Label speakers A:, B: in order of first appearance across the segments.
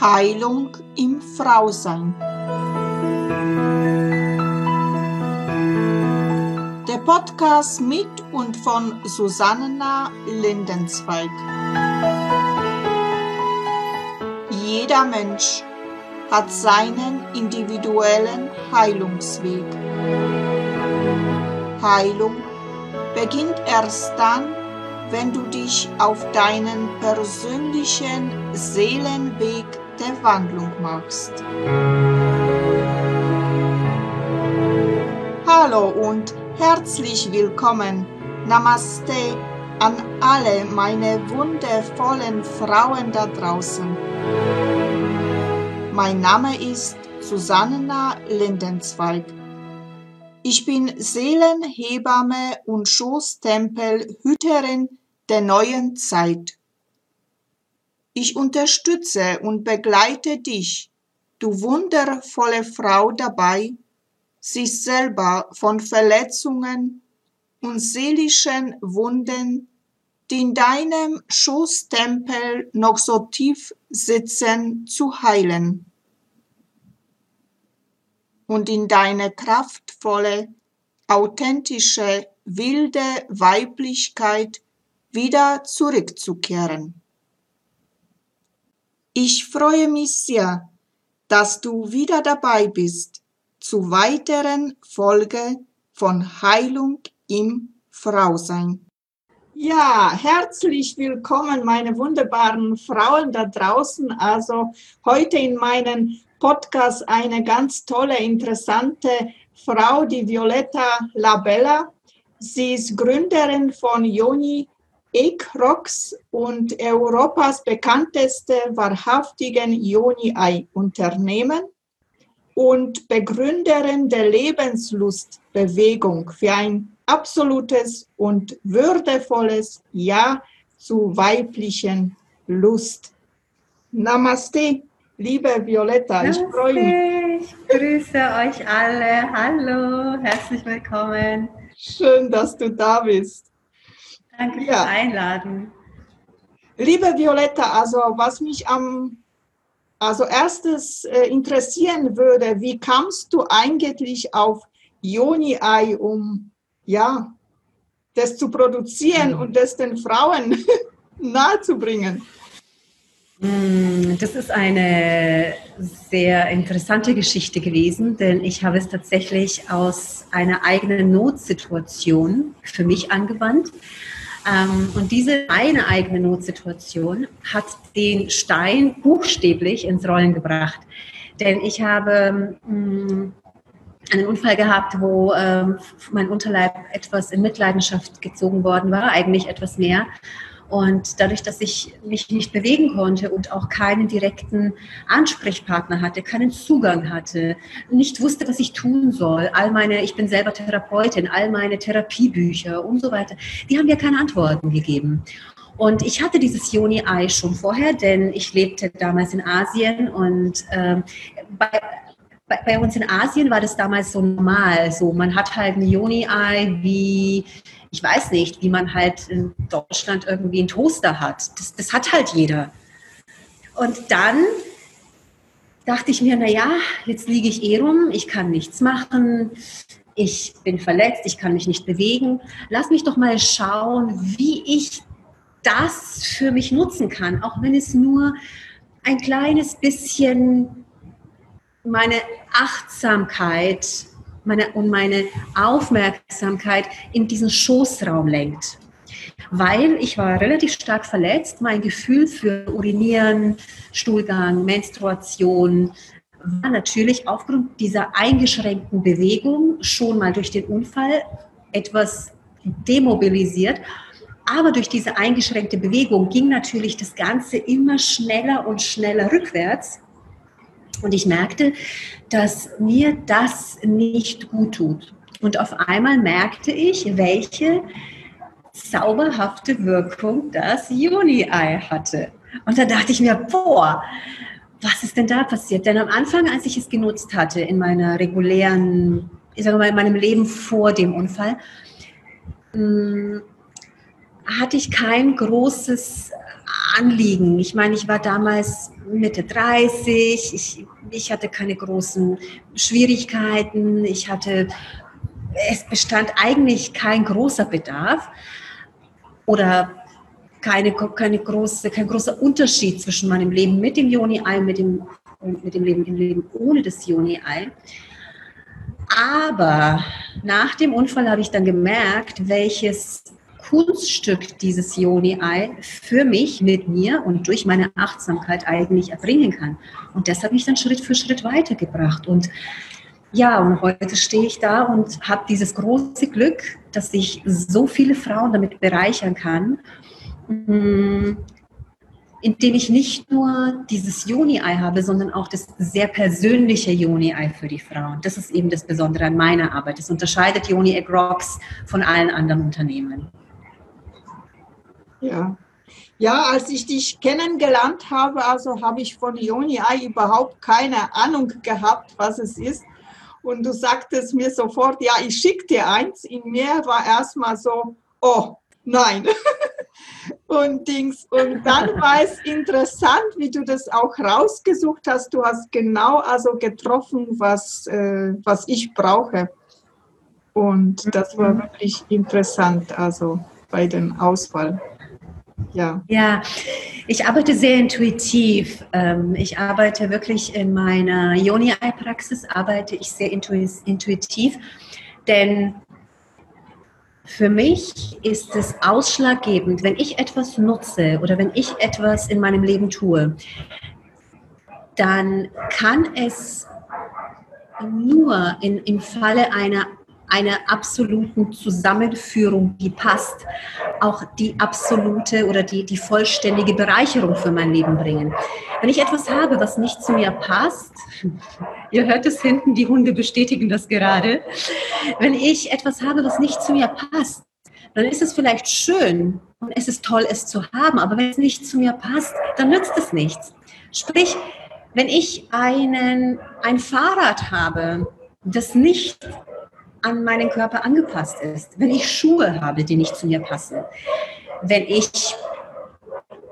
A: Heilung im Frausein. Der Podcast mit und von Susanna Lindenzweig. Jeder Mensch hat seinen individuellen Heilungsweg. Heilung beginnt erst dann, wenn du dich auf deinen persönlichen Seelenweg der Wandlung machst. Hallo und herzlich willkommen. Namaste an alle meine wundervollen Frauen da draußen. Mein Name ist Susanna Lindenzweig. Ich bin Seelenhebamme und Schoßtempelhüterin der neuen Zeit. Ich unterstütze und begleite dich, du wundervolle Frau dabei, sich selber von Verletzungen und seelischen Wunden, die in deinem Schoßtempel noch so tief sitzen, zu heilen und in deine kraftvolle, authentische, wilde Weiblichkeit wieder zurückzukehren. Ich freue mich sehr, dass du wieder dabei bist zu weiteren Folge von Heilung im Frausein. Ja, herzlich willkommen, meine wunderbaren Frauen da draußen. Also heute in meinem Podcast eine ganz tolle, interessante Frau, die Violetta Labella. Sie ist Gründerin von Joni Ekrox und Europas bekannteste wahrhaftigen Joni-Ei-Unternehmen und Begründerin der Lebenslustbewegung für ein absolutes und würdevolles Ja zu weiblichen Lust. Namaste, liebe Violetta,
B: ich freue mich. Ich grüße euch alle. Hallo, herzlich willkommen.
A: Schön, dass du da bist.
B: Danke ja. fürs Einladen.
A: Liebe Violetta, also was mich am also erstes äh, interessieren würde, wie kamst du eigentlich auf Joni-Ei, um ja, das zu produzieren mhm. und das den Frauen nahezubringen?
B: Mm, das ist eine sehr interessante Geschichte gewesen, denn ich habe es tatsächlich aus einer eigenen Notsituation für mich angewandt. Ähm, und diese eine eigene Notsituation hat den Stein buchstäblich ins Rollen gebracht. Denn ich habe mm, einen Unfall gehabt, wo ähm, mein Unterleib etwas in Mitleidenschaft gezogen worden war, eigentlich etwas mehr. Und dadurch, dass ich mich nicht bewegen konnte und auch keinen direkten Ansprechpartner hatte, keinen Zugang hatte, nicht wusste, was ich tun soll, all meine, ich bin selber Therapeutin, all meine Therapiebücher und so weiter, die haben mir keine Antworten gegeben. Und ich hatte dieses Joni-Ei schon vorher, denn ich lebte damals in Asien und äh, bei, bei, bei, uns in Asien war das damals so normal. So, man hat halt ein Joni-Ei wie ich weiß nicht, wie man halt in Deutschland irgendwie einen Toaster hat. Das, das hat halt jeder. Und dann dachte ich mir, naja, jetzt liege ich eh rum, ich kann nichts machen, ich bin verletzt, ich kann mich nicht bewegen. Lass mich doch mal schauen, wie ich das für mich nutzen kann, auch wenn es nur ein kleines bisschen meine Achtsamkeit meine, und meine Aufmerksamkeit in diesen Schoßraum lenkt. Weil ich war relativ stark verletzt, mein Gefühl für Urinieren, Stuhlgang, Menstruation war natürlich aufgrund dieser eingeschränkten Bewegung schon mal durch den Unfall etwas demobilisiert. Aber durch diese eingeschränkte Bewegung ging natürlich das Ganze immer schneller und schneller rückwärts. Und ich merkte, dass mir das nicht gut tut. Und auf einmal merkte ich, welche zauberhafte Wirkung das Juni-Ei hatte. Und da dachte ich mir, boah, was ist denn da passiert? Denn am Anfang, als ich es genutzt hatte in meiner regulären, ich sage mal, in meinem Leben vor dem Unfall, hm, hatte ich kein großes Anliegen. Ich meine, ich war damals Mitte 30, ich, ich hatte keine großen Schwierigkeiten, ich hatte, es bestand eigentlich kein großer Bedarf oder keine, keine große, kein großer Unterschied zwischen meinem Leben mit dem Joni-Ei und mit dem, mit dem Leben, dem Leben ohne das Joni-Ei. Aber nach dem Unfall habe ich dann gemerkt, welches Kunststück dieses Joni-Ei für mich, mit mir und durch meine Achtsamkeit eigentlich erbringen kann. Und das hat mich dann Schritt für Schritt weitergebracht. Und ja, und heute stehe ich da und habe dieses große Glück, dass ich so viele Frauen damit bereichern kann, mm, indem ich nicht nur dieses Joni-Ei habe, sondern auch das sehr persönliche Joni-Ei für die Frauen. Das ist eben das Besondere an meiner Arbeit. Das unterscheidet Joni Egg Rocks von allen anderen Unternehmen.
A: Ja. Ja, als ich dich kennengelernt habe, also habe ich von Joni überhaupt keine Ahnung gehabt, was es ist. Und du sagtest mir sofort, ja, ich schicke dir eins. In mir war erstmal so, oh, nein. und Dings. Und dann war es interessant, wie du das auch rausgesucht hast. Du hast genau also getroffen, was, äh, was ich brauche. Und das war mhm. wirklich interessant, also bei dem Auswahl.
B: Ja. ja, ich arbeite sehr intuitiv. Ähm, ich arbeite wirklich in meiner Yoni-Eye-Praxis, arbeite ich sehr intuitiv, denn für mich ist es ausschlaggebend, wenn ich etwas nutze oder wenn ich etwas in meinem Leben tue, dann kann es nur in, im Falle einer einer absoluten Zusammenführung, die passt, auch die absolute oder die, die vollständige Bereicherung für mein Leben bringen. Wenn ich etwas habe, was nicht zu mir passt, ihr hört es hinten, die Hunde bestätigen das gerade, wenn ich etwas habe, was nicht zu mir passt, dann ist es vielleicht schön und es ist toll, es zu haben, aber wenn es nicht zu mir passt, dann nützt es nichts. Sprich, wenn ich einen, ein Fahrrad habe, das nicht an meinen Körper angepasst ist. Wenn ich Schuhe habe, die nicht zu mir passen. Wenn ich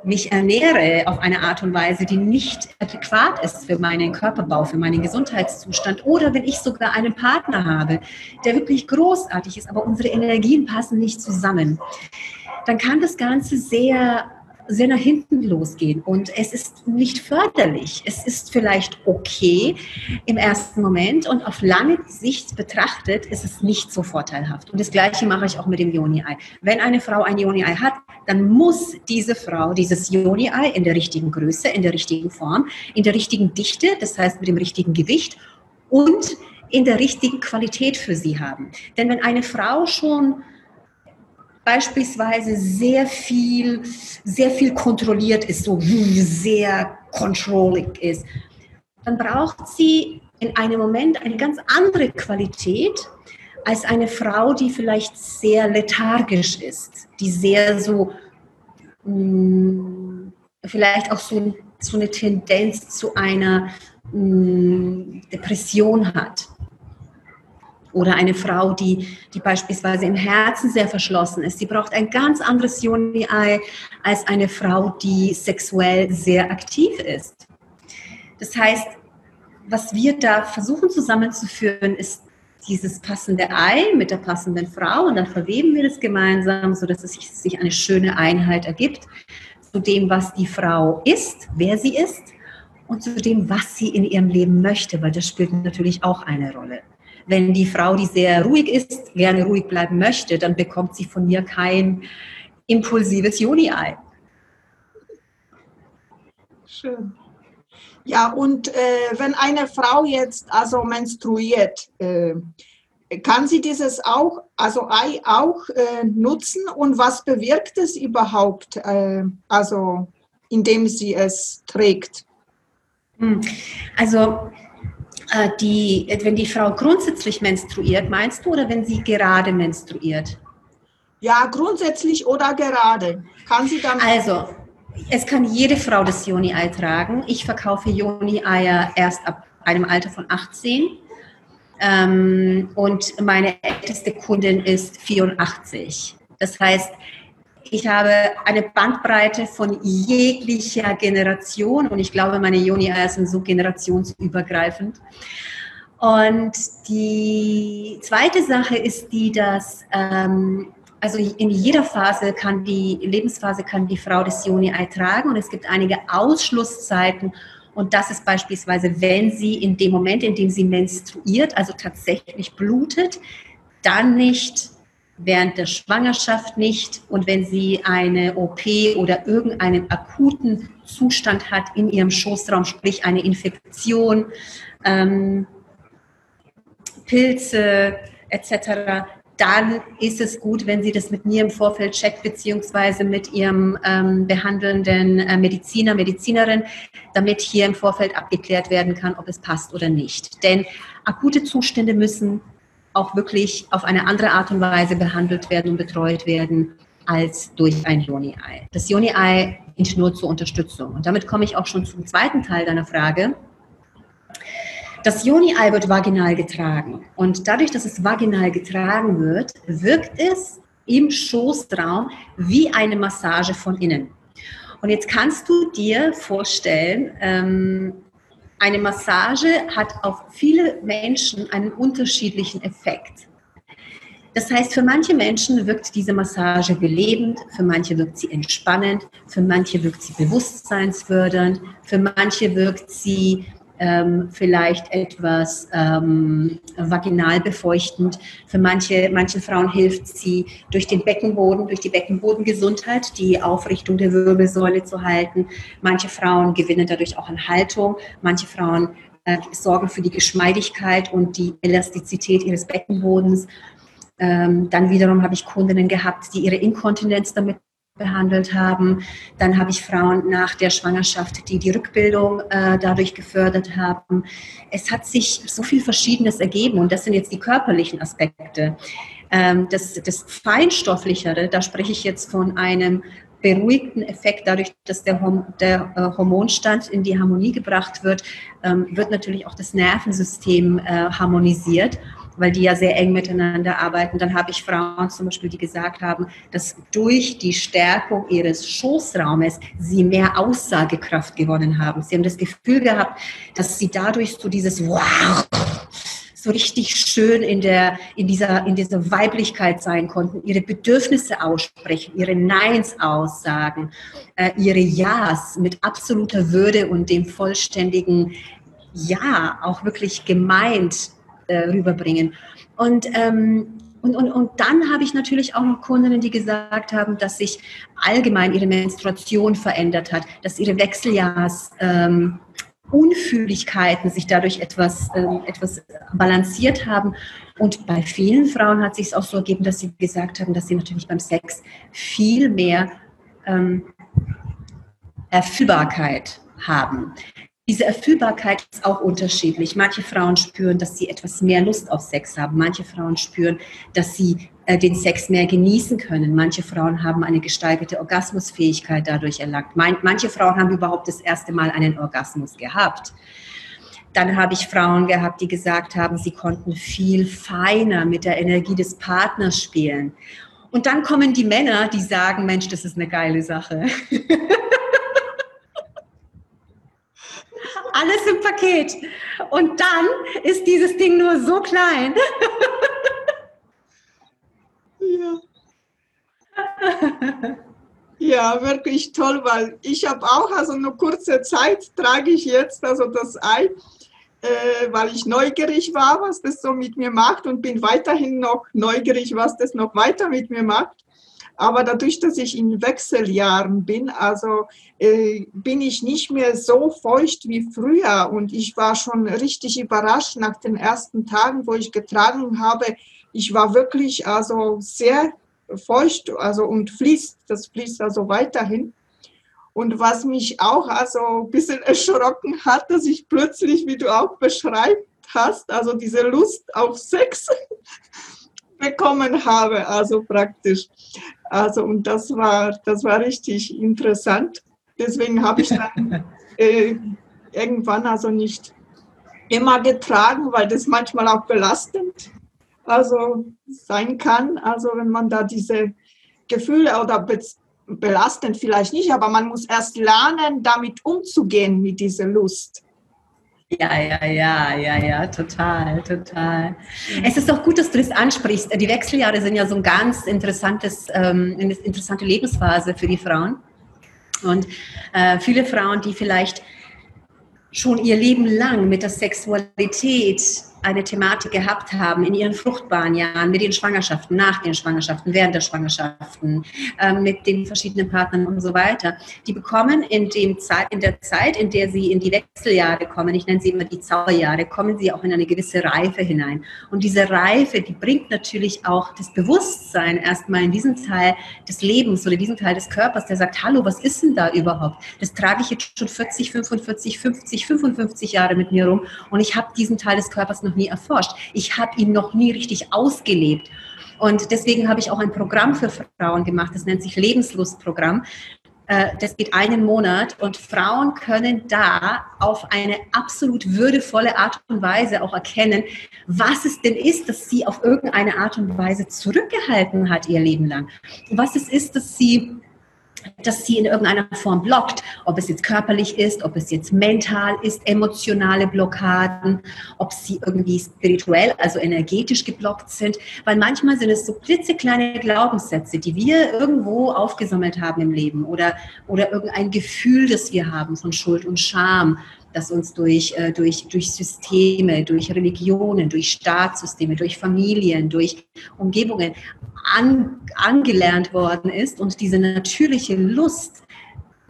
B: mich ernähre auf eine Art und Weise, die nicht adäquat ist für meinen Körperbau, für meinen Gesundheitszustand. Oder wenn ich sogar einen Partner habe, der wirklich großartig ist, aber unsere Energien passen nicht zusammen, dann kann das Ganze sehr sehr nach hinten losgehen und es ist nicht förderlich. Es ist vielleicht okay im ersten Moment und auf lange Sicht betrachtet ist es nicht so vorteilhaft. Und das Gleiche mache ich auch mit dem Joni-Ei. Wenn eine Frau ein Joni-Ei hat, dann muss diese Frau dieses Joni-Ei in der richtigen Größe, in der richtigen Form, in der richtigen Dichte, das heißt mit dem richtigen Gewicht und in der richtigen Qualität für sie haben. Denn wenn eine Frau schon beispielsweise sehr viel, sehr viel kontrolliert ist, so sehr controlling ist, dann braucht sie in einem Moment eine ganz andere Qualität als eine Frau, die vielleicht sehr lethargisch ist, die sehr so, mh, mm, vielleicht auch so, so eine Tendenz zu einer mh, mm, Depression hat oder eine Frau, die, die beispielsweise im Herzen sehr verschlossen ist, die braucht ein ganz anderes Joni-Ei als eine Frau, die sexuell sehr aktiv ist. Das heißt, was wir da versuchen zusammenzuführen, ist dieses passende Ei mit der passenden Frau und dann verweben wir das gemeinsam, sodass es sich eine schöne Einheit ergibt zu dem, was die Frau ist, wer sie ist und zu dem, was sie in ihrem Leben möchte, weil das spielt natürlich auch eine Rolle. Wenn die Frau, die sehr ruhig ist, gerne ruhig bleiben möchte, dann bekommt sie von mir kein impulsives Juni-Ei.
A: Schön. Ja, und äh, wenn eine Frau jetzt also menstruiert, äh, kann sie dieses auch, also Ei auch äh, nutzen und was bewirkt es überhaupt, äh, also indem sie es trägt?
B: Hm. Also die, wenn die Frau grundsätzlich menstruiert, meinst du, oder wenn sie gerade menstruiert?
A: Ja, grundsätzlich oder gerade. Kann sie dann.
B: Also, es kann jede Frau das Joni-Ei tragen. Ich verkaufe Joni-Eier erst ab einem Alter von 18. Ähm, und meine älteste Kundin ist 84. Das heißt, Ich habe eine Bandbreite von jeglicher Generation und ich glaube, meine Joni-Eier sind so generationsübergreifend. Und die zweite Sache ist die, dass ähm, also in jeder Phase kann die Lebensphase kann die Frau das Joni-Ei tragen und es gibt einige Ausschlusszeiten und das ist beispielsweise, wenn sie in dem Moment, in dem sie menstruiert, also tatsächlich blutet, dann nicht, während der Schwangerschaft nicht und wenn sie eine OP oder irgendeinen akuten Zustand hat in ihrem Schoßraum, sprich eine Infektion, ähm, Pilze etc., dann ist es gut, wenn Sie das mit mir im Vorfeld checkt, beziehungsweise mit Ihrem ähm, behandelnden äh, Mediziner, Medizinerin, damit hier im Vorfeld abgeklärt werden kann, ob es passt oder nicht. Denn akute Zustände müssen auch wirklich auf eine andere Art und Weise behandelt werden und betreut werden als durch ein Joni-Ei. Das Joni-Ei dient nur zur Unterstützung. Und damit komme ich auch schon zum zweiten Teil deiner Frage. Das Joni-Ei wird vaginal getragen. Und dadurch, dass es vaginal getragen wird, wirkt es im Schoßraum wie eine Massage von innen. Und jetzt kannst du dir vorstellen, ähm, eine Massage hat auf viele Menschen einen unterschiedlichen Effekt. Das heißt, für manche Menschen wirkt diese Massage belebend, für manche wirkt sie entspannend, für manche wirkt sie bewusstseinsfördernd, für manche wirkt sie ähm, vielleicht etwas ähm, vaginal befeuchtend. Für manche, manchen Frauen hilft sie durch den Beckenboden, durch die Beckenbodengesundheit, die Aufrichtung der Wirbelsäule zu halten. Manche Frauen gewinnen dadurch auch an Haltung. Manche Frauen äh, sorgen für die Geschmeidigkeit und die Elastizität ihres Beckenbodens. Ähm, dann wiederum habe ich Kundinnen gehabt, die ihre Inkontinenz damit behandelt haben. Dann habe ich Frauen nach der Schwangerschaft, die die Rückbildung äh, dadurch gefördert haben. Es hat sich so viel Verschiedenes ergeben und das sind jetzt die körperlichen Aspekte. Ähm, das, das Feinstofflichere, da spreche ich jetzt von einem beruhigten Effekt, dadurch, dass der, der äh, Hormonstand in die Harmonie gebracht wird, ähm, wird natürlich auch das Nervensystem äh, harmonisiert weil die ja sehr eng miteinander arbeiten. Dann habe ich Frauen zum Beispiel, die gesagt haben, dass durch die Stärkung ihres Schoßraumes sie mehr Aussagekraft gewonnen haben. Sie haben das Gefühl gehabt, dass sie dadurch so dieses Wow so richtig schön in, der, in, dieser, in dieser Weiblichkeit sein konnten, ihre Bedürfnisse aussprechen, ihre Neins aussagen, äh, ihre Ja's mit absoluter Würde und dem vollständigen Ja auch wirklich gemeint äh, rüberbringen. Und, ähm, und, und, und dann habe ich natürlich auch noch Kundinnen, die gesagt haben, dass sich allgemein ihre Menstruation verändert hat, dass ihre Wechseljahrs... Ähm, Unfühligkeiten sich dadurch etwas, ähm, etwas balanciert haben. Und bei vielen Frauen hat sich es auch so ergeben, dass sie gesagt haben, dass sie natürlich beim Sex viel mehr ähm, Erfüllbarkeit haben. Diese Erfüllbarkeit ist auch unterschiedlich. Manche Frauen spüren, dass sie etwas mehr Lust auf Sex haben. Manche Frauen spüren, dass sie äh, den Sex mehr genießen können. Manche Frauen haben eine gesteigerte Orgasmusfähigkeit dadurch erlangt. Manche Frauen haben überhaupt das erste Mal einen Orgasmus gehabt. Dann habe ich Frauen gehabt, die gesagt haben, sie konnten viel feiner mit der Energie des Partners spielen. Und dann kommen die Männer, die sagen, Mensch, das ist eine geile Sache. alles im Paket. Und dann ist dieses Ding nur so klein.
A: ja. Ja, wirklich toll, weil ich habe auch, also eine kurze Zeit trage ich jetzt also das Ei, äh, weil ich neugierig war, was das so mit mir macht und bin weiterhin noch neugierig, was das noch weiter mit mir macht. Aber dadurch, dass ich in Wechseljahren bin, also äh, bin ich nicht mehr so feucht wie früher. Und ich war schon richtig überrascht nach den ersten Tagen, wo ich getragen habe. Ich war wirklich also sehr feucht, also und fließt, das fließt also weiterhin. Und was mich auch also ein bisschen erschrocken hat, dass ich plötzlich, wie du auch beschreibt hast, also diese Lust auf Sex bekommen habe, also praktisch. Also und das war, das war richtig interessant. Deswegen habe ich dann äh, irgendwann also nicht immer getragen, weil das manchmal auch belastend also sein kann. Also wenn man da diese Gefühle oder belastend vielleicht nicht, aber man muss erst lernen, damit umzugehen mit dieser Lust.
B: Ja, ja, ja, ja, ja, total, total. Es ist auch gut, dass du das ansprichst. Die Wechseljahre sind ja so ein ganz interessantes, ähm, eine interessante Lebensphase für die Frauen. Und äh, viele Frauen, die vielleicht schon ihr Leben lang mit der Sexualität eine Thematik gehabt haben in ihren fruchtbaren Jahren, mit den Schwangerschaften, nach den Schwangerschaften, während der Schwangerschaften, äh, mit den verschiedenen Partnern und so weiter, die bekommen in, dem Zeit, in der Zeit, in der sie in die Wechseljahre kommen, ich nenne sie immer die Zauberjahre, kommen sie auch in eine gewisse Reife hinein. Und diese Reife, die bringt natürlich auch das Bewusstsein erstmal in diesen Teil des Lebens oder diesen Teil des Körpers, der sagt, hallo, was ist denn da überhaupt? Das trage ich jetzt schon 40, 45, 50, 55 Jahre mit mir rum und ich habe diesen Teil des Körpers noch nie erforscht. Ich habe ihn noch nie richtig ausgelebt. Und deswegen habe ich auch ein Programm für Frauen gemacht, das nennt sich Lebenslustprogramm. Äh, das geht einen Monat und Frauen können da auf eine absolut würdevolle Art und Weise auch erkennen, was es denn ist, dass sie auf irgendeine Art und Weise zurückgehalten hat ihr Leben lang. Was es ist, dass sie dass sie in irgendeiner Form blockt, ob es jetzt körperlich ist, ob es jetzt mental ist, emotionale Blockaden, ob sie irgendwie spirituell, also energetisch geblockt sind, weil manchmal sind es so klitzekleine Glaubenssätze, die wir irgendwo aufgesammelt haben im Leben oder, oder irgendein Gefühl, das wir haben von Schuld und Scham, das uns durch, äh, durch, durch Systeme, durch Religionen, durch Staatssysteme, durch Familien, durch Umgebungen an, angelernt worden ist und diese natürliche Lust,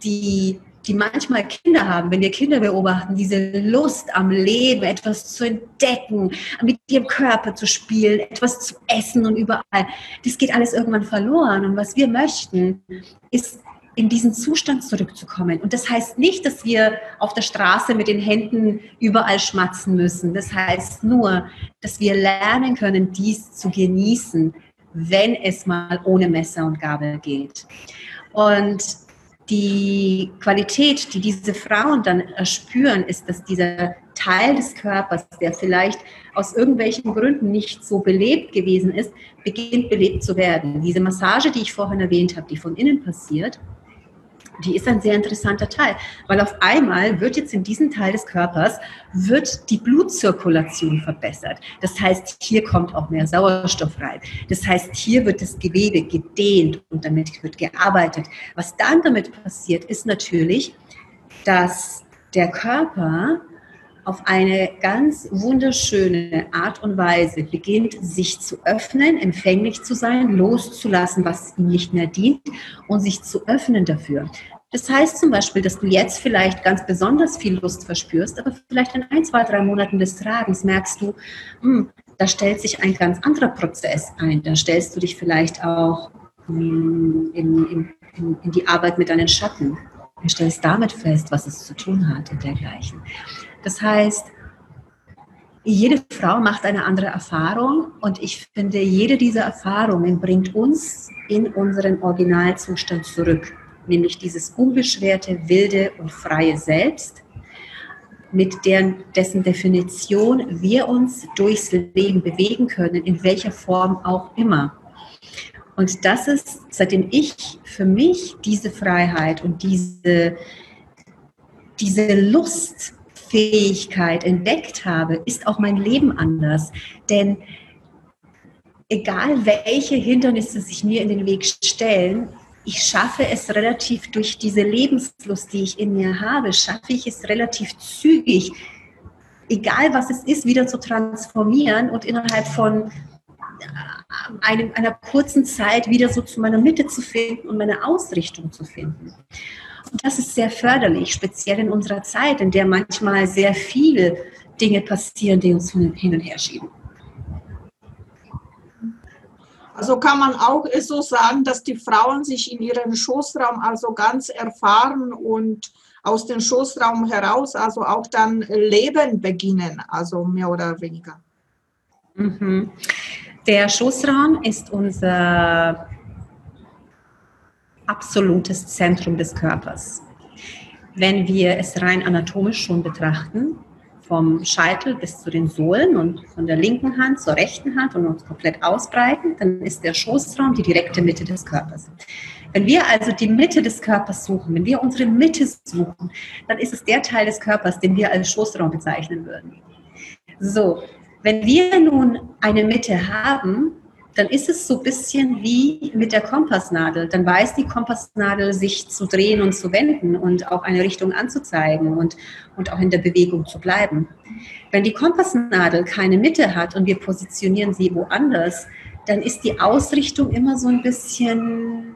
B: die, die manchmal Kinder haben, wenn wir Kinder beobachten, diese Lust am Leben, etwas zu entdecken, mit ihrem Körper zu spielen, etwas zu essen und überall, das geht alles irgendwann verloren. Und was wir möchten, ist in diesen Zustand zurückzukommen. Und das heißt nicht, dass wir auf der Straße mit den Händen überall schmatzen müssen. Das heißt nur, dass wir lernen können, dies zu genießen, wenn es mal ohne Messer und Gabel geht. Und die Qualität, die diese Frauen dann erspüren, ist, dass dieser Teil des Körpers, der vielleicht aus irgendwelchen Gründen nicht so belebt gewesen ist, beginnt belebt zu werden. Diese Massage, die ich vorhin erwähnt habe, die von innen passiert, die ist ein sehr interessanter Teil, weil auf einmal wird jetzt in diesem Teil des Körpers wird die Blutzirkulation verbessert. Das heißt, hier kommt auch mehr Sauerstoff rein. Das heißt, hier wird das Gewebe gedehnt und damit wird gearbeitet. Was dann damit passiert, ist natürlich, dass der Körper auf eine ganz wunderschöne Art und Weise beginnt, sich zu öffnen, empfänglich zu sein, loszulassen, was ihm nicht mehr dient und sich zu öffnen dafür. Das heißt zum Beispiel, dass du jetzt vielleicht ganz besonders viel Lust verspürst, aber vielleicht in ein, zwei, drei Monaten des Tragens merkst du, hm, da stellt sich ein ganz anderer Prozess ein. Da stellst du dich vielleicht auch hm, in, in, in die Arbeit mit deinen Schatten. Du stellst damit fest, was es zu tun hat und dergleichen. Das heißt, jede Frau macht eine andere Erfahrung und ich finde, jede dieser Erfahrungen bringt uns in unseren Originalzustand zurück, nämlich dieses unbeschwerte, wilde und freie Selbst, mit deren, dessen Definition wir uns durchs Leben bewegen können, in welcher Form auch immer. Und das ist, seitdem ich für mich diese Freiheit und diese, diese Lust Fähigkeit entdeckt habe, ist auch mein Leben anders. Denn egal welche Hindernisse sich mir in den Weg stellen, ich schaffe es relativ durch diese Lebenslust, die ich in mir habe, schaffe ich es relativ zügig, egal was es ist, wieder zu transformieren und innerhalb von äh, einem, einer kurzen Zeit wieder so zu meiner Mitte zu finden und meine Ausrichtung zu finden. Das ist sehr förderlich, speziell in unserer Zeit, in der manchmal sehr viele Dinge passieren, die uns hin und her schieben.
A: Also kann man auch so sagen, dass die Frauen sich in ihren Schoßraum also ganz erfahren und aus dem Schoßraum heraus also auch dann Leben beginnen, also mehr oder weniger.
B: Mhm. Der Schoßraum ist unser absolutes Zentrum des Körpers. Wenn wir es rein anatomisch schon betrachten, vom Scheitel bis zu den Sohlen und von der linken Hand zur rechten Hand und uns komplett ausbreiten, dann ist der Schoßraum die direkte Mitte des Körpers. Wenn wir also die Mitte des Körpers suchen, wenn wir unsere Mitte suchen, dann ist es der Teil des Körpers, den wir als Schoßraum bezeichnen würden. So, wenn wir nun eine Mitte haben, dann ist es so ein bisschen wie mit der Kompassnadel. Dann weiß die Kompassnadel, sich zu drehen und zu wenden und auch eine Richtung anzuzeigen und, und auch in der Bewegung zu bleiben. Wenn die Kompassnadel keine Mitte hat und wir positionieren sie woanders, dann ist die Ausrichtung immer so ein bisschen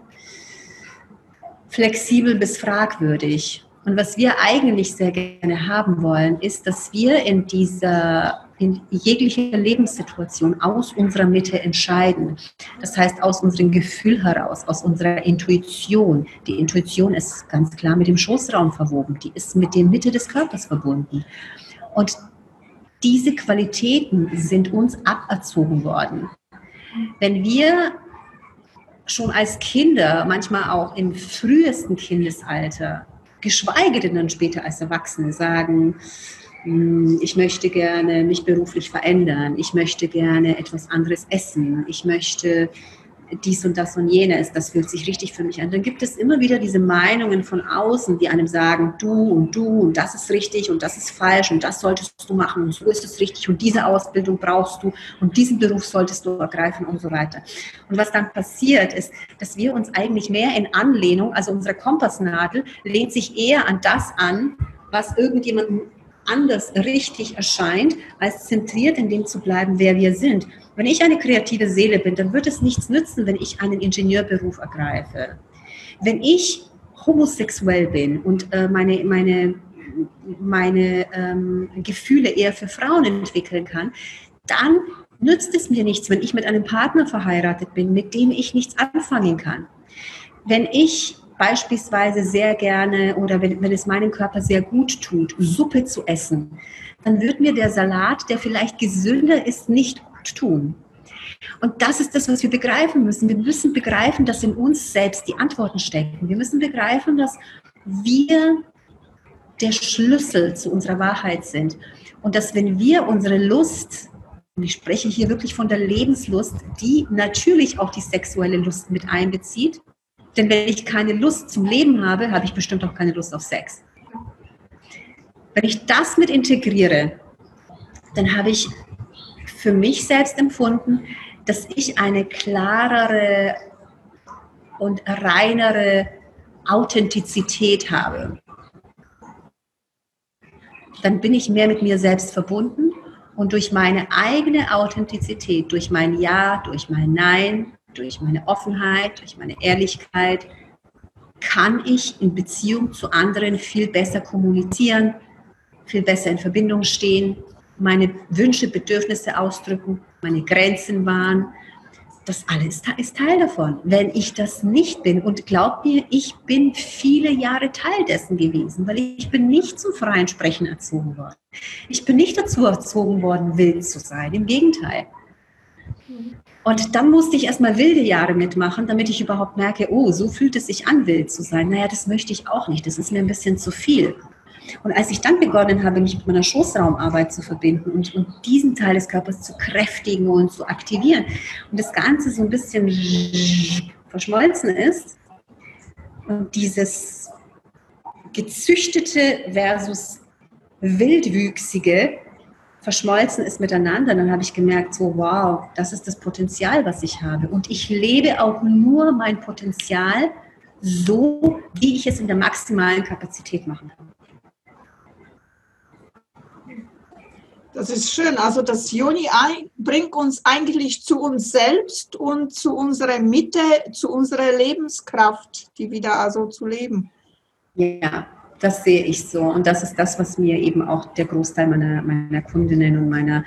B: flexibel bis fragwürdig. Und was wir eigentlich sehr gerne haben wollen, ist, dass wir in dieser in jeglicher Lebenssituation aus unserer Mitte entscheiden. Das heißt, aus unserem Gefühl heraus, aus unserer Intuition. Die Intuition ist ganz klar mit dem Schoßraum verwoben, die ist mit der Mitte des Körpers verbunden. Und diese Qualitäten sind uns aberzogen worden. Wenn wir schon als Kinder, manchmal auch im frühesten Kindesalter, geschweige denn dann später als Erwachsene sagen, ich möchte gerne mich beruflich verändern, ich möchte gerne etwas anderes essen, ich möchte dies und das und jenes, das fühlt sich richtig für mich an. Dann gibt es immer wieder diese Meinungen von außen, die einem sagen, du und du und das ist richtig und das ist falsch und das solltest du machen und so ist es richtig und diese Ausbildung brauchst du und diesen Beruf solltest du ergreifen und so weiter. Und was dann passiert ist, dass wir uns eigentlich mehr in Anlehnung, also unsere Kompassnadel lehnt sich eher an das an, was irgendjemandem anders richtig erscheint, als zentriert in dem zu bleiben, wer wir sind. Wenn ich eine kreative Seele bin, dann wird es nichts nützen, wenn ich einen Ingenieurberuf ergreife. Wenn ich homosexuell bin und äh, meine, meine, meine ähm, Gefühle eher für Frauen entwickeln kann, dann nützt es mir nichts, wenn ich mit einem Partner verheiratet bin, mit dem ich nichts anfangen kann. Wenn ich beispielsweise sehr gerne oder wenn, wenn es meinem Körper sehr gut tut, Suppe zu essen, dann wird mir der Salat, der vielleicht gesünder ist, nicht gut tun. Und das ist das, was wir begreifen müssen. Wir müssen begreifen, dass in uns selbst die Antworten stecken. Wir müssen begreifen, dass wir der Schlüssel zu unserer Wahrheit sind. Und dass wenn wir unsere Lust, und ich spreche hier wirklich von der Lebenslust, die natürlich auch die sexuelle Lust mit einbezieht, denn wenn ich keine Lust zum Leben habe, habe ich bestimmt auch keine Lust auf Sex. Wenn ich das mit integriere, dann habe ich für mich selbst empfunden, dass ich eine klarere und reinere Authentizität habe. Dann bin ich mehr mit mir selbst verbunden und durch meine eigene Authentizität, durch mein Ja, durch mein Nein, durch meine Offenheit, durch meine Ehrlichkeit, kann ich in Beziehung zu anderen viel besser kommunizieren, viel besser in Verbindung stehen, meine Wünsche, Bedürfnisse ausdrücken, meine Grenzen wahren. Das alles ist Teil davon. Wenn ich das nicht bin, und glaub mir, ich bin viele Jahre Teil dessen gewesen, weil ich bin nicht zum freien Sprechen erzogen worden. Ich bin nicht dazu erzogen worden, wild zu sein. Im Gegenteil. Und dann musste ich erstmal wilde Jahre mitmachen, damit ich überhaupt merke, oh, so fühlt es sich an, wild zu sein. Naja, das möchte ich auch nicht. Das ist mir ein bisschen zu viel. Und als ich dann begonnen habe, mich mit meiner Schoßraumarbeit zu verbinden und, und diesen Teil des Körpers zu kräftigen und zu aktivieren und das Ganze so ein bisschen verschmolzen ist und dieses gezüchtete versus wildwüchsige verschmolzen ist miteinander, dann habe ich gemerkt, so wow, das ist das Potenzial, was ich habe. Und ich lebe auch nur mein Potenzial so, wie ich es in der maximalen Kapazität machen kann.
A: Das ist schön. Also das Joni bringt uns eigentlich zu uns selbst und zu unserer Mitte, zu unserer Lebenskraft, die wieder also zu leben.
B: Ja, das sehe ich so. Und das ist das, was mir eben auch der Großteil meiner, meiner Kundinnen und meiner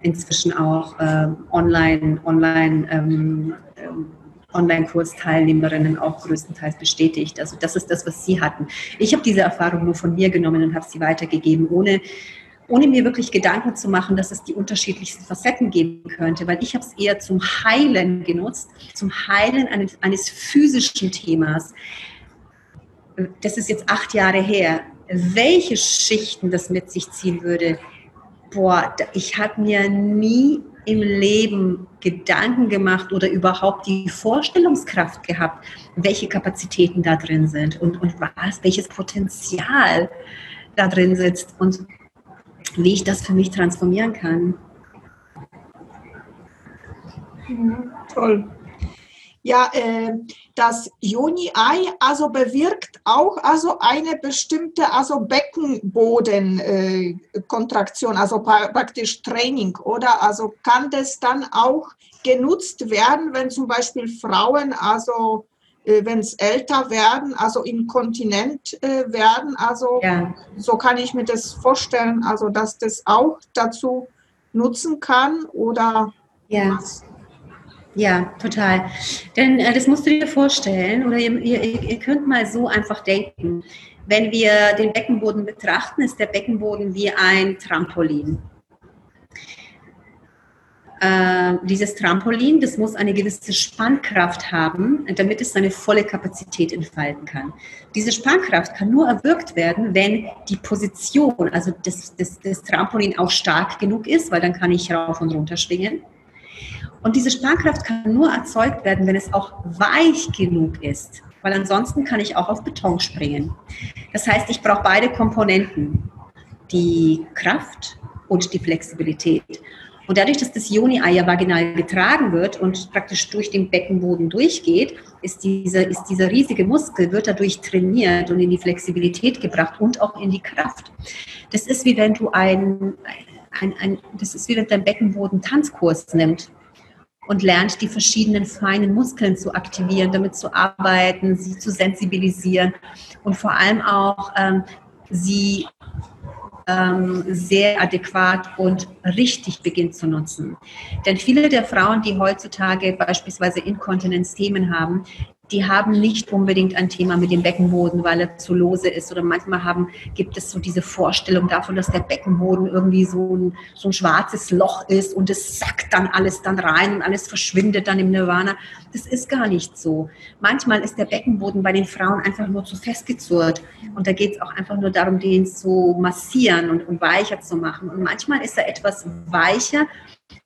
B: inzwischen auch äh, online, online ähm, ähm, Online-Kursteilnehmerinnen auch größtenteils bestätigt. Also das ist das, was sie hatten. Ich habe diese Erfahrung nur von mir genommen und habe sie weitergegeben, ohne, ohne mir wirklich Gedanken zu machen, dass es die unterschiedlichsten Facetten geben könnte, weil ich habe es eher zum Heilen genutzt, zum Heilen eines, eines physischen Themas das ist jetzt acht Jahre her, welche Schichten das mit sich ziehen würde, boah, ich habe mir nie im Leben Gedanken gemacht oder überhaupt die Vorstellungskraft gehabt, welche Kapazitäten da drin sind und, und was, welches Potenzial da drin sitzt und wie ich das für mich transformieren kann.
A: Ja, toll. Ja, äh, das Joni-Ei also bewirkt auch also eine bestimmte also Beckenbodenkontraktion, äh, also praktisch Training, oder? Also kann das dann auch genutzt werden, wenn zum Beispiel Frauen also äh, wenn es älter werden, also inkontinent äh, werden, also ja. so kann ich mir das vorstellen, also dass das auch dazu nutzen kann oder
B: ja. Was? Ja, total. Denn äh, das musst du dir vorstellen, oder ihr, ihr, ihr könnt mal so einfach denken. Wenn wir den Beckenboden betrachten, ist der Beckenboden wie ein Trampolin. Äh, dieses Trampolin, das muss eine gewisse Spannkraft haben, damit es seine volle Kapazität entfalten kann. Diese Spannkraft kann nur erwirkt werden, wenn die Position, also das, das, das Trampolin auch stark genug ist, weil dann kann ich rauf und runter schwingen und diese Spannkraft kann nur erzeugt werden, wenn es auch weich genug ist, weil ansonsten kann ich auch auf Beton springen. Das heißt, ich brauche beide Komponenten, die Kraft und die Flexibilität. Und dadurch, dass das Joni-Ei ja vaginal getragen wird und praktisch durch den Beckenboden durchgeht, ist dieser, ist dieser riesige Muskel, wird dadurch trainiert und in die Flexibilität gebracht und auch in die Kraft. Das ist wie wenn du ein, ein, ein das ist wie wenn dein Beckenboden Tanzkurs nimmt und lernt, die verschiedenen feinen Muskeln zu aktivieren, damit zu arbeiten, sie zu sensibilisieren und vor allem auch ähm, sie ähm, sehr adäquat und richtig beginnt zu nutzen. Denn viele der Frauen, die heutzutage beispielsweise Inkontinenzthemen haben, die haben nicht unbedingt ein Thema mit dem Beckenboden, weil er zu lose ist. Oder manchmal haben, gibt es so diese Vorstellung davon, dass der Beckenboden irgendwie so ein, so ein schwarzes Loch ist und es sackt dann alles dann rein und alles verschwindet dann im Nirvana. Das ist gar nicht so. Manchmal ist der Beckenboden bei den Frauen einfach nur zu festgezurrt. Und da geht es auch einfach nur darum, den zu massieren und, und weicher zu machen. Und manchmal ist er etwas weicher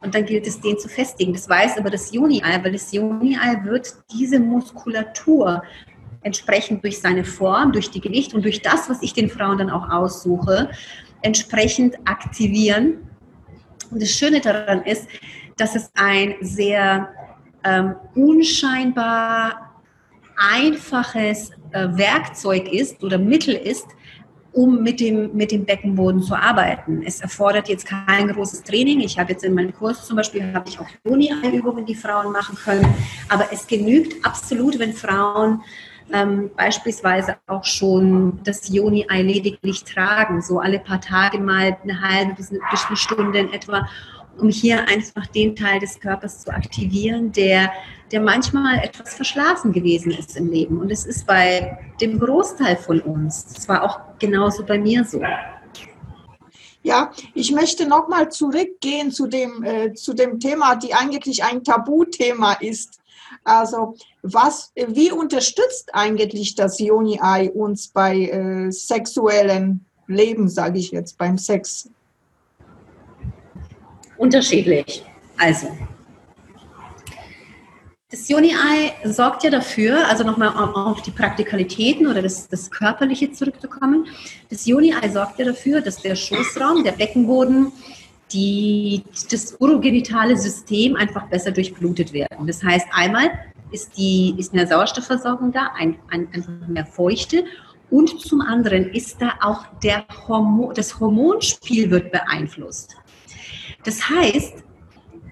B: und dann gilt es, den zu festigen. Das weiß aber das Juni-Ei, weil das Juni-Ei wird diese Muskulatur entsprechend durch seine Form, durch die Gewicht und durch das, was ich den Frauen dann auch aussuche, entsprechend aktivieren. Und das Schöne daran ist, dass es ein sehr ähm, unscheinbar einfaches äh, Werkzeug ist oder Mittel ist, um mit dem, mit dem Beckenboden zu arbeiten. Es erfordert jetzt kein großes Training. Ich habe jetzt in meinem Kurs zum Beispiel, habe ich auch Joni-Übungen, die Frauen machen können. Aber es genügt absolut, wenn Frauen ähm, beispielsweise auch schon das Joni-Ei lediglich tragen, so alle paar Tage mal eine halbe bis eine Stunde in etwa um hier einfach den Teil des Körpers zu aktivieren, der, der manchmal etwas verschlafen gewesen ist im Leben. Und es ist bei dem Großteil von uns. Das war auch genauso bei mir so.
A: Ja, ich möchte nochmal zurückgehen zu dem, äh, zu dem Thema, die eigentlich ein Tabuthema ist. Also, was, wie unterstützt eigentlich das Joni-Ei uns bei äh, sexuellen Leben, sage ich jetzt, beim Sex?
B: Unterschiedlich. Also, das Joni-Ei sorgt ja dafür, also nochmal auf die Praktikalitäten oder das, das Körperliche zurückzukommen. Das Joni-Ei sorgt ja dafür, dass der Schoßraum, der Beckenboden, die, das urogenitale System einfach besser durchblutet werden. Das heißt, einmal ist, die, ist eine Sauerstoffversorgung da, ein, ein, einfach mehr Feuchte und zum anderen ist da auch der Hormon, das Hormonspiel wird beeinflusst. Das heißt,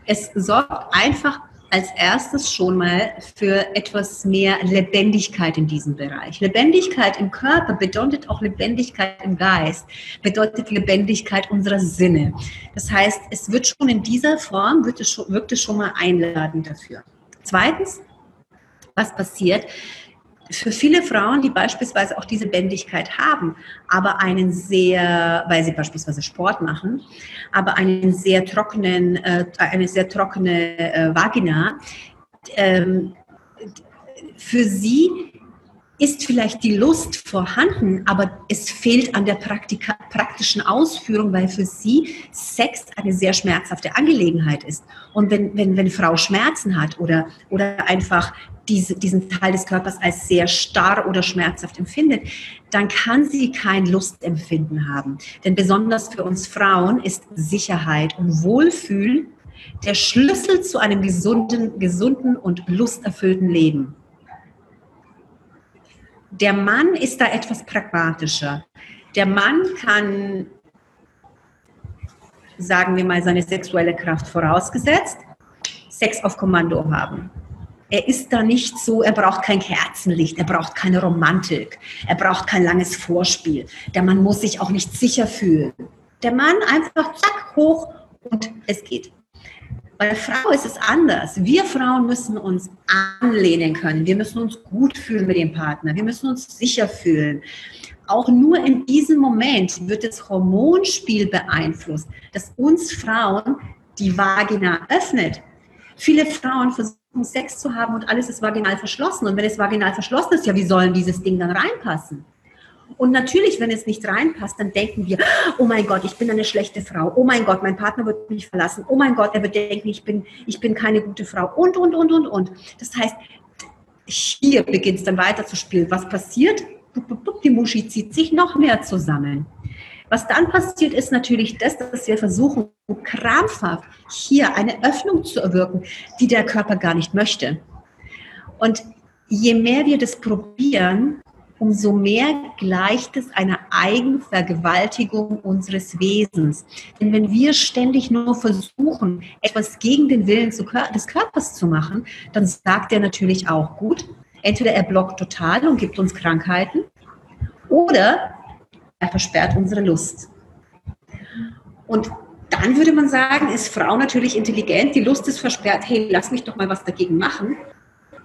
B: es sorgt einfach als erstes schon mal für etwas mehr Lebendigkeit in diesem Bereich. Lebendigkeit im Körper bedeutet auch Lebendigkeit im Geist, bedeutet Lebendigkeit unserer Sinne. Das heißt, es wird schon in dieser Form, wird es schon, wirkt es schon mal einladend dafür. Zweitens, was passiert? Für viele Frauen, die beispielsweise auch diese Bändigkeit haben, aber einen sehr, weil sie beispielsweise Sport machen, aber einen sehr trockenen, äh, eine sehr trockene äh, Vagina, ähm, für sie ist vielleicht die Lust vorhanden, aber es fehlt an der Praktika praktischen Ausführung, weil für sie Sex eine sehr schmerzhafte Angelegenheit ist. Und wenn, wenn, wenn Frau Schmerzen hat oder, oder einfach diese, diesen Teil des Körpers als sehr starr oder schmerzhaft empfindet, dann kann sie kein Lustempfinden haben. Denn besonders für uns Frauen ist Sicherheit und Wohlfühl der Schlüssel zu einem gesunden, gesunden und lusterfüllten Leben. Der Mann ist da etwas pragmatischer. Der Mann kann, sagen wir mal, seine sexuelle Kraft vorausgesetzt, Sex auf Kommando haben. Er ist da nicht so, er braucht kein Kerzenlicht, er braucht keine Romantik, er braucht kein langes Vorspiel. Der Mann muss sich auch nicht sicher fühlen. Der Mann einfach zack, hoch und es geht. Bei der Frau ist es anders. Wir Frauen müssen uns anlehnen können. Wir müssen uns gut fühlen mit dem Partner. Wir müssen uns sicher fühlen. Auch nur in diesem Moment wird das Hormonspiel beeinflusst, das uns Frauen die Vagina öffnet. Viele Frauen versuchen Sex zu haben und alles ist vaginal verschlossen. Und wenn es vaginal verschlossen ist, ja, wie soll dieses Ding dann reinpassen? Und natürlich, wenn es nicht reinpasst, dann denken wir, oh mein Gott, ich bin eine schlechte Frau. Oh mein Gott, mein Partner wird mich verlassen. Oh mein Gott, er wird denken, ich bin, ich bin keine gute Frau. Und, und, und, und, und. Das heißt, hier beginnt es dann weiter zu spielen. Was passiert? Die Muschi zieht sich noch mehr zusammen. Was dann passiert, ist natürlich das, dass wir versuchen, krampfhaft hier eine Öffnung zu erwirken, die der Körper gar nicht möchte. Und je mehr wir das probieren, umso mehr gleicht es einer Eigenvergewaltigung unseres Wesens. Denn wenn wir ständig nur versuchen, etwas gegen den Willen des Körpers zu machen, dann sagt er natürlich auch, gut, entweder er blockt total und gibt uns Krankheiten oder er versperrt unsere Lust. Und dann würde man sagen, ist Frau natürlich intelligent, die Lust ist versperrt, hey, lass mich doch mal was dagegen machen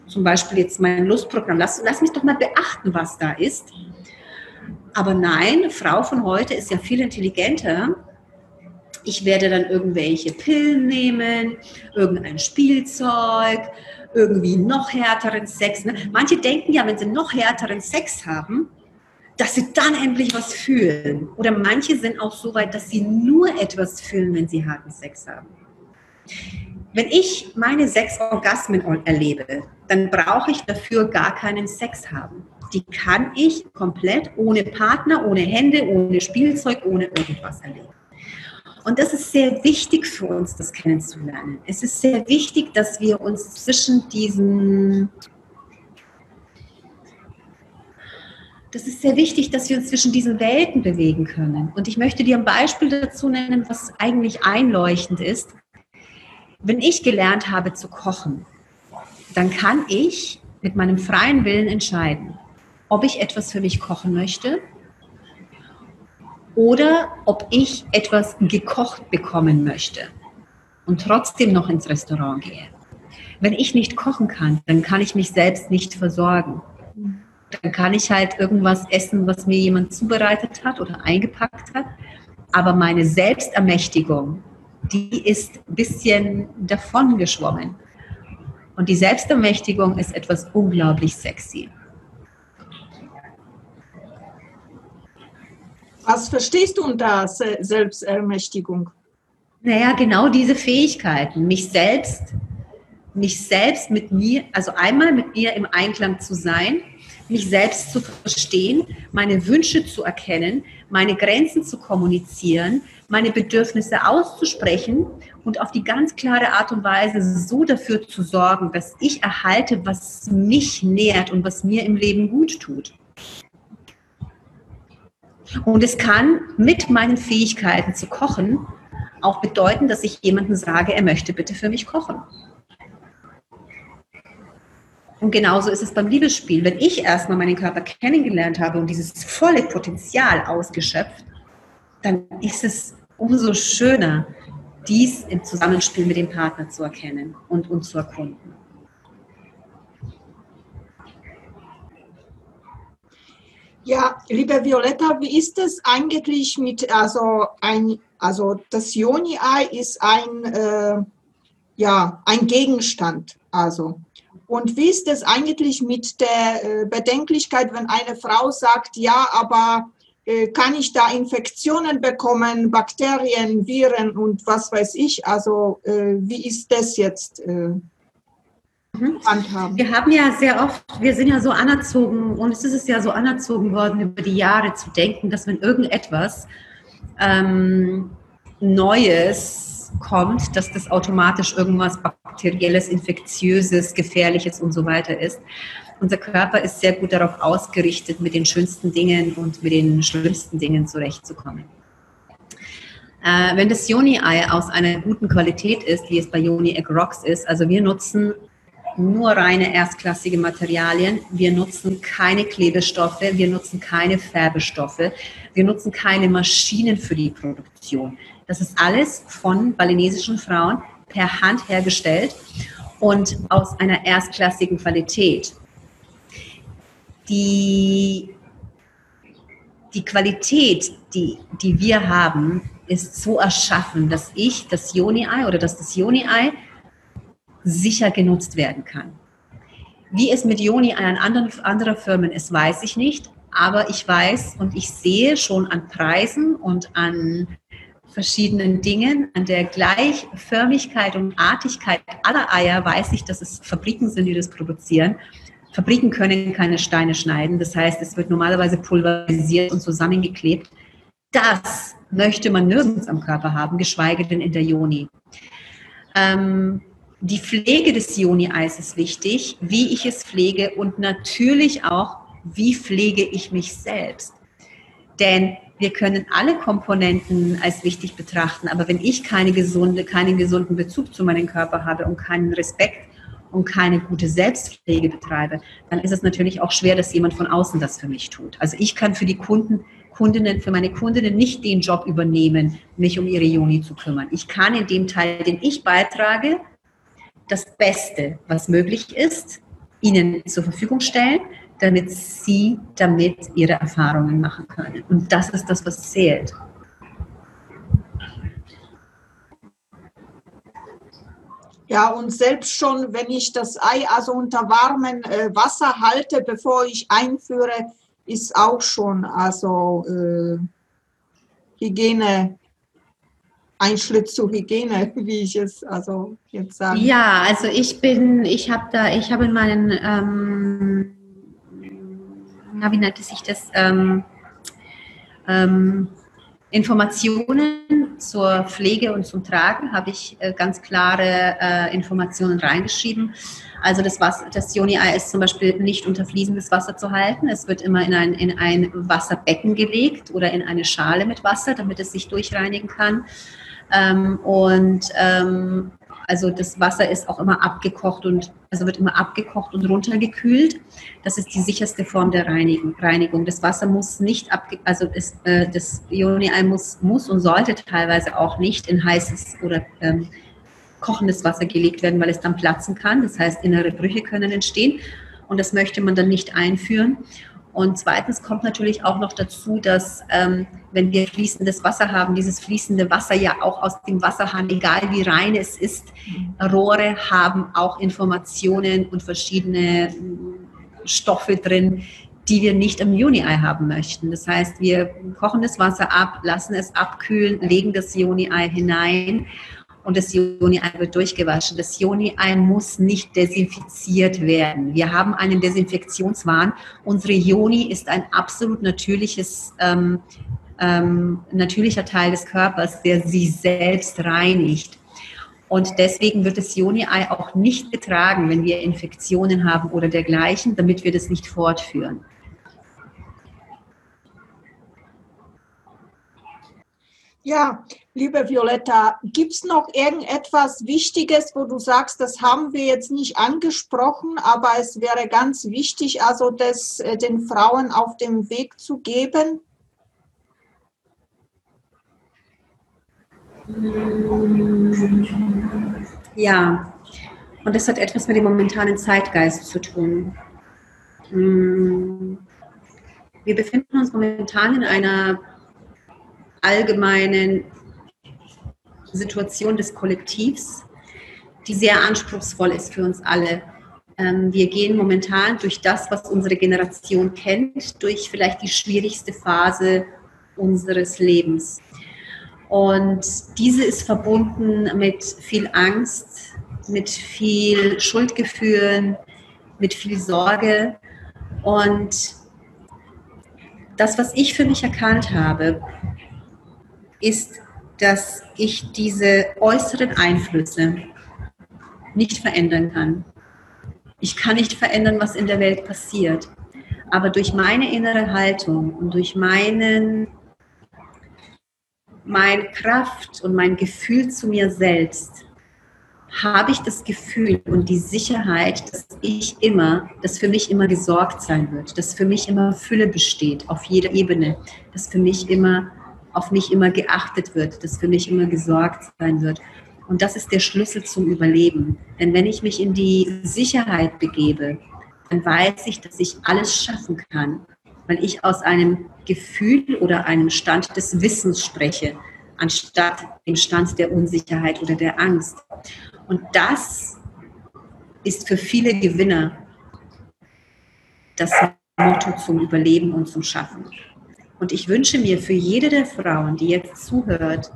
B: zum Beispiel jetzt mein Lustprogramm, lass, lass mich doch mal beachten, was da ist. Aber nein, Frau von heute ist ja viel intelligenter. Ich werde dann irgendwelche Pillen nehmen, irgendein Spielzeug, irgendwie noch härteren Sex. Ne? Manche denken ja, wenn sie noch härteren Sex haben, dass sie dann endlich was fühlen. Oder manche sind auch so weit, dass sie nur etwas fühlen, wenn sie harten Sex haben. Wenn ich meine sechs Orgasmen erlebe, dann brauche ich dafür gar keinen Sex haben. Die kann ich komplett ohne Partner, ohne Hände, ohne Spielzeug, ohne irgendwas erleben. Und das ist sehr wichtig für uns, das kennenzulernen. Es ist sehr wichtig, dass wir uns zwischen diesen das ist sehr wichtig, dass wir uns zwischen diesen Welten bewegen können. Und ich möchte dir ein Beispiel dazu nennen, was eigentlich einleuchtend ist. Wenn ich gelernt habe zu kochen, dann kann ich mit meinem freien Willen entscheiden, ob ich etwas für mich kochen möchte oder ob ich etwas gekocht bekommen möchte und trotzdem noch ins Restaurant gehe. Wenn ich nicht kochen kann, dann kann ich mich selbst nicht versorgen. Dann kann ich halt irgendwas essen, was mir jemand zubereitet hat oder eingepackt hat. Aber meine Selbstermächtigung die ist ein bisschen davon geschwommen. Und die Selbstermächtigung ist etwas unglaublich sexy.
A: Was verstehst du unter Selbstermächtigung?
B: Naja, genau diese Fähigkeiten, mich selbst, mich selbst mit mir, also einmal mit mir im Einklang zu sein, mich selbst zu verstehen, meine Wünsche zu erkennen, meine Grenzen zu kommunizieren, meine Bedürfnisse auszusprechen und auf die ganz klare Art und Weise so dafür zu sorgen, dass ich erhalte, was mich nährt und was mir im Leben gut tut. Und es kann mit meinen Fähigkeiten zu kochen auch bedeuten, dass ich jemandem sage, er möchte bitte für mich kochen. Und genauso ist es beim Liebesspiel. Wenn ich erstmal meinen Körper kennengelernt habe und dieses volle Potenzial ausgeschöpft, dann ist es umso schöner, dies im Zusammenspiel mit dem Partner zu erkennen und, und zu erkunden.
A: Ja, liebe Violetta, wie ist es eigentlich mit, also ein, also das Joni-Ei ist ein, äh, ja, ein Gegenstand, also. Und wie ist es eigentlich mit der äh, Bedenklichkeit, wenn eine Frau sagt, ja, aber äh, kann ich da Infektionen bekommen, Bakterien, Viren und was weiß ich? Also äh, wie ist das jetzt?
B: Mhm. Handhaben. Wir haben ja sehr oft, wir sind ja so anerzogen und es ist ja so anerzogen worden, über die Jahre zu denken, dass wenn irgendetwas ähm, Neues kommt, dass das automatisch irgendwas Bakterielles, Infektiöses, Gefährliches und so weiter ist. Unser Körper ist sehr gut darauf ausgerichtet, mit den schönsten Dingen und mit den schlimmsten Dingen zurechtzukommen. Äh, wenn das Yoni-Ei aus einer guten Qualität ist, wie es bei Yoni Egg Rocks ist, also wir nutzen nur reine erstklassige Materialien. Wir nutzen keine Klebestoffe, wir nutzen keine Färbestoffe, wir nutzen keine Maschinen für die Produktion. Das ist alles von balinesischen Frauen per Hand hergestellt und aus einer erstklassigen Qualität. Die, die Qualität, die, die wir haben, ist so erschaffen, dass ich das Joni-Ei oder dass das Joni-Ei sicher genutzt werden kann. Wie es mit Joni an anderen, anderer Firmen ist, weiß ich nicht. Aber ich weiß und ich sehe schon an Preisen und an verschiedenen Dingen, an der Gleichförmigkeit und Artigkeit aller Eier weiß ich, dass es Fabriken sind, die das produzieren. Fabriken können keine Steine schneiden. Das heißt, es wird normalerweise pulverisiert und zusammengeklebt. Das möchte man nirgends am Körper haben, geschweige denn in der Joni. Ähm, die Pflege des Joni-Eis ist wichtig, wie ich es pflege und natürlich auch, wie pflege ich mich selbst. Denn wir können alle Komponenten als wichtig betrachten, aber wenn ich keine gesunde, keinen gesunden Bezug zu meinem Körper habe und keinen Respekt und keine gute Selbstpflege betreibe, dann ist es natürlich auch schwer, dass jemand von außen das für mich tut. Also ich kann für die Kunden, Kundinnen, für meine Kundinnen nicht den Job übernehmen, mich um ihre Joni zu kümmern. Ich kann in dem Teil, den ich beitrage, das Beste, was möglich ist, ihnen zur Verfügung stellen, damit sie damit ihre Erfahrungen machen können. Und das ist das, was zählt.
A: Ja, und selbst schon, wenn ich das Ei also unter warmem äh, Wasser halte, bevor ich einführe, ist auch schon also äh, Hygiene Einschnitt zur Hygiene, wie ich es also jetzt sage.
B: Ja, also ich bin, ich habe da, ich habe in meinen, ähm, na, wie nennt es sich das, ähm, ähm, Informationen zur Pflege und zum Tragen habe ich äh, ganz klare äh, Informationen reingeschrieben. Also das, Wasser, das Joni-Ei ist zum Beispiel nicht unter fließendes Wasser zu halten. Es wird immer in ein, in ein Wasserbecken gelegt oder in eine Schale mit Wasser, damit es sich durchreinigen kann. Ähm, und ähm, also das Wasser ist auch immer abgekocht und also wird immer abgekocht und runtergekühlt. Das ist die sicherste Form der Reinigung. Das Wasser muss nicht abge also ist, äh, das Ioni-Ei muss, muss und sollte teilweise auch nicht in heißes oder ähm, kochendes Wasser gelegt werden, weil es dann platzen kann. Das heißt, innere Brüche können entstehen und das möchte man dann nicht einführen. Und zweitens kommt natürlich auch noch dazu, dass ähm, wenn wir fließendes Wasser haben, dieses fließende Wasser ja auch aus dem Wasserhahn, egal wie rein es ist, Rohre haben auch Informationen und verschiedene mm, Stoffe drin, die wir im Juni-Ei haben möchten. Das heißt, wir kochen das Wasser ab, lassen es abkühlen, legen das Juni-Ei hinein und das Joni-Ei wird durchgewaschen. Das Joni-Ei muss nicht desinfiziert werden. Wir haben einen Desinfektionswahn. Unsere Joni ist ein absolut natürliches, ähm, ähm, natürlicher Teil des Körpers, der sie selbst reinigt. Und deswegen wird das Joni-Ei auch nicht getragen, wenn wir Infektionen haben oder dergleichen, damit wir das nicht fortführen.
A: Ja, liebe Violetta, gibt es noch irgendetwas Wichtiges, wo du sagst, das haben wir jetzt nicht angesprochen, aber es wäre ganz wichtig, also das äh, den Frauen auf dem Weg zu geben?
B: Ja, und das hat etwas mit dem momentanen Zeitgeist zu tun. Hm. Wir befinden uns momentan in einer allgemeinen Situation des Kollektivs, die sehr anspruchsvoll ist für uns alle. Ähm, wir gehen momentan durch das, was unsere Generation kennt, durch vielleicht die schwierigste Phase unseres Lebens. Und diese ist verbunden mit viel Angst, mit viel Schuldgefühlen, mit viel Sorge. Und das, was ich für mich erkannt habe, ist, dass ich diese äußeren Einflüsse nicht verändern kann. Ich kann nicht verändern, was in der Welt passiert. Aber durch meine innere Haltung und durch meinen, meine Kraft und mein Gefühl zu mir selbst habe ich das Gefühl und die Sicherheit, dass ich immer, dass für mich immer gesorgt sein wird, dass für mich immer Fülle besteht auf jeder Ebene, dass für mich immer auf mich immer geachtet wird, dass für mich immer gesorgt sein wird. Und das ist der Schlüssel zum Überleben. Denn wenn ich mich in die Sicherheit begebe, dann weiß ich, dass ich alles schaffen kann, weil ich aus einem Gefühl oder einem Stand des Wissens spreche, anstatt dem Stand der Unsicherheit oder der Angst. Und das ist für viele Gewinner das Motto zum Überleben und zum Schaffen. Und ich wünsche mir für jede der Frauen, die jetzt zuhört,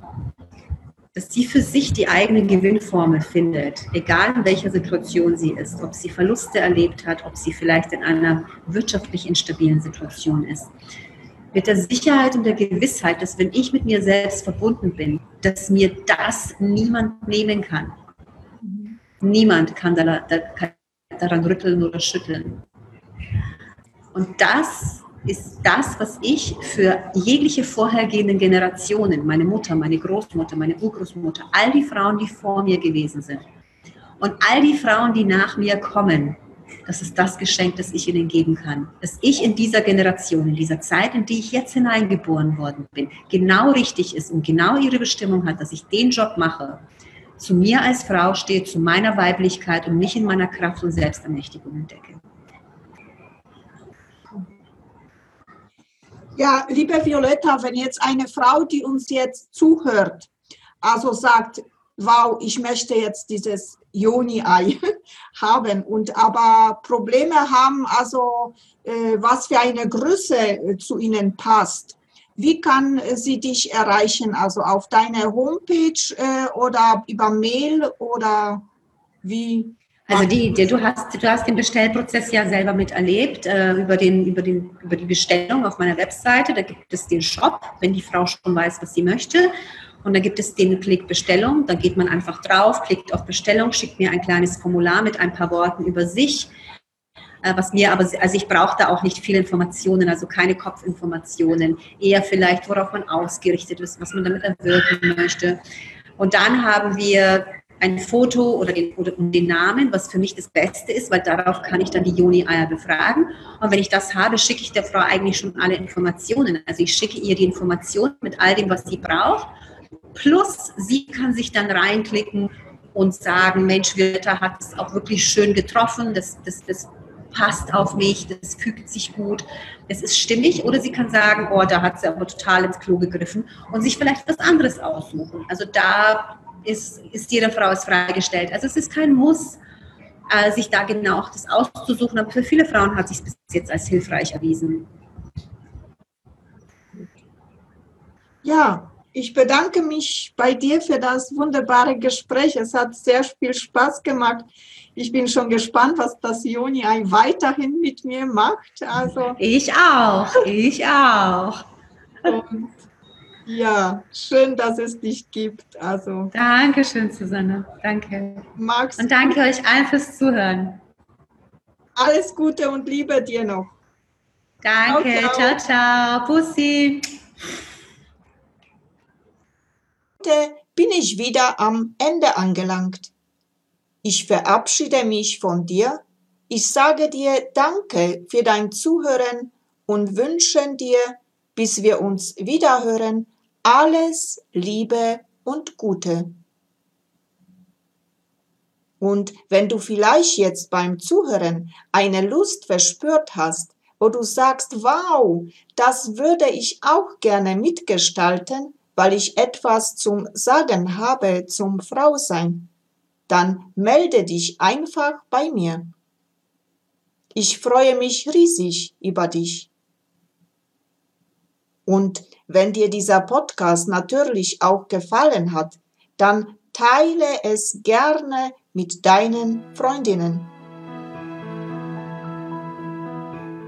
B: dass sie für sich die eigene Gewinnformel findet, egal in welcher Situation sie ist, ob sie Verluste erlebt hat, ob sie vielleicht in einer wirtschaftlich instabilen Situation ist. Mit der Sicherheit und der Gewissheit, dass wenn ich mit mir selbst verbunden bin, dass mir das niemand nehmen kann. Niemand kann daran rütteln oder schütteln. Und das ist das, was ich für jegliche vorhergehenden Generationen, meine Mutter, meine Großmutter, meine Urgroßmutter, all die Frauen, die vor mir gewesen sind und all die Frauen, die nach mir kommen, das ist das Geschenk, das ich ihnen geben kann. Dass ich in dieser Generation, in dieser Zeit, in die ich jetzt hineingeboren worden bin, genau richtig ist und genau ihre Bestimmung hat, dass ich den Job mache, zu mir als Frau stehe, zu meiner Weiblichkeit und mich in meiner Kraft und Selbstermächtigung entdecke.
A: Ja, liebe Violetta, wenn jetzt eine Frau, die uns jetzt zuhört, also sagt, wow, ich möchte jetzt dieses Joni-Ei haben und aber Probleme haben, also äh, was für eine Größe äh, zu ihnen passt. Wie kann sie dich erreichen? Also auf deiner Homepage äh, oder über Mail oder wie?
B: Also die, die, du, hast, du hast den Bestellprozess ja selber miterlebt äh, über, den, über, den, über die Bestellung auf meiner Webseite. Da gibt es den Shop, wenn die Frau schon weiß, was sie möchte. Und da gibt es den Klick Bestellung. Da geht man einfach drauf, klickt auf Bestellung, schickt mir ein kleines Formular mit ein paar Worten über sich. Äh, was mir aber, also ich brauche da auch nicht viele Informationen, also keine Kopfinformationen. Eher vielleicht, worauf man ausgerichtet ist, was man damit erwirken möchte. Und dann haben wir ein Foto oder den, oder den Namen, was für mich das Beste ist, weil darauf kann ich dann die Joni-Eier befragen. Und wenn ich das habe, schicke ich der Frau eigentlich schon alle Informationen. Also ich schicke ihr die Informationen mit all dem, was sie braucht. Plus, sie kann sich dann reinklicken und sagen, Mensch, Wirta hat es auch wirklich schön getroffen, das, das, das passt auf mich, das fügt sich gut, es ist stimmig. Oder sie kann sagen, oh, da hat sie aber total ins Klo gegriffen und sich vielleicht was anderes aussuchen. Also da ist, ist jeder Frau ist freigestellt. Also es ist kein Muss, äh, sich da genau auch das auszusuchen, aber für viele Frauen hat sich bis jetzt als hilfreich erwiesen.
A: Ja, ich bedanke mich bei dir für das wunderbare Gespräch. Es hat sehr viel Spaß gemacht. Ich bin schon gespannt, was das Joni weiterhin mit mir macht. Also
B: ich auch, ich auch.
A: Und ja, schön, dass es dich gibt. Also.
B: Dankeschön, Susanne. Danke. Magst und danke euch allen fürs Zuhören.
A: Alles Gute und Liebe dir noch.
B: Danke, ciao, ciao. ciao. Pussy.
A: Heute bin ich wieder am Ende angelangt. Ich verabschiede mich von dir. Ich sage dir Danke für dein Zuhören und wünsche dir, bis wir uns wiederhören, alles Liebe und Gute. Und wenn du vielleicht jetzt beim Zuhören eine Lust verspürt hast, wo du sagst, wow, das würde ich auch gerne mitgestalten, weil ich etwas zum Sagen habe zum Frausein, dann melde dich einfach bei mir. Ich freue mich riesig über dich. Und wenn dir dieser Podcast natürlich auch gefallen hat, dann teile es gerne mit deinen Freundinnen.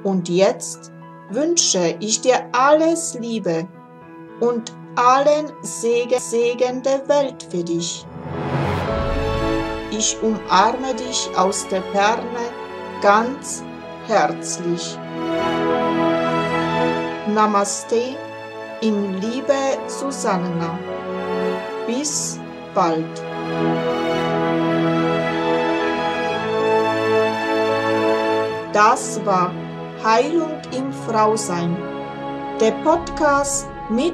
A: Und jetzt wünsche ich dir alles Liebe und allen Segen, Segen der Welt für dich. Ich umarme dich aus der Ferne ganz herzlich. Namaste in Liebe Susanna. Bis bald. Das war Heilung im Frausein, der Podcast mit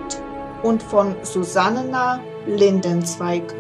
A: und von Susanna Lindenzweig.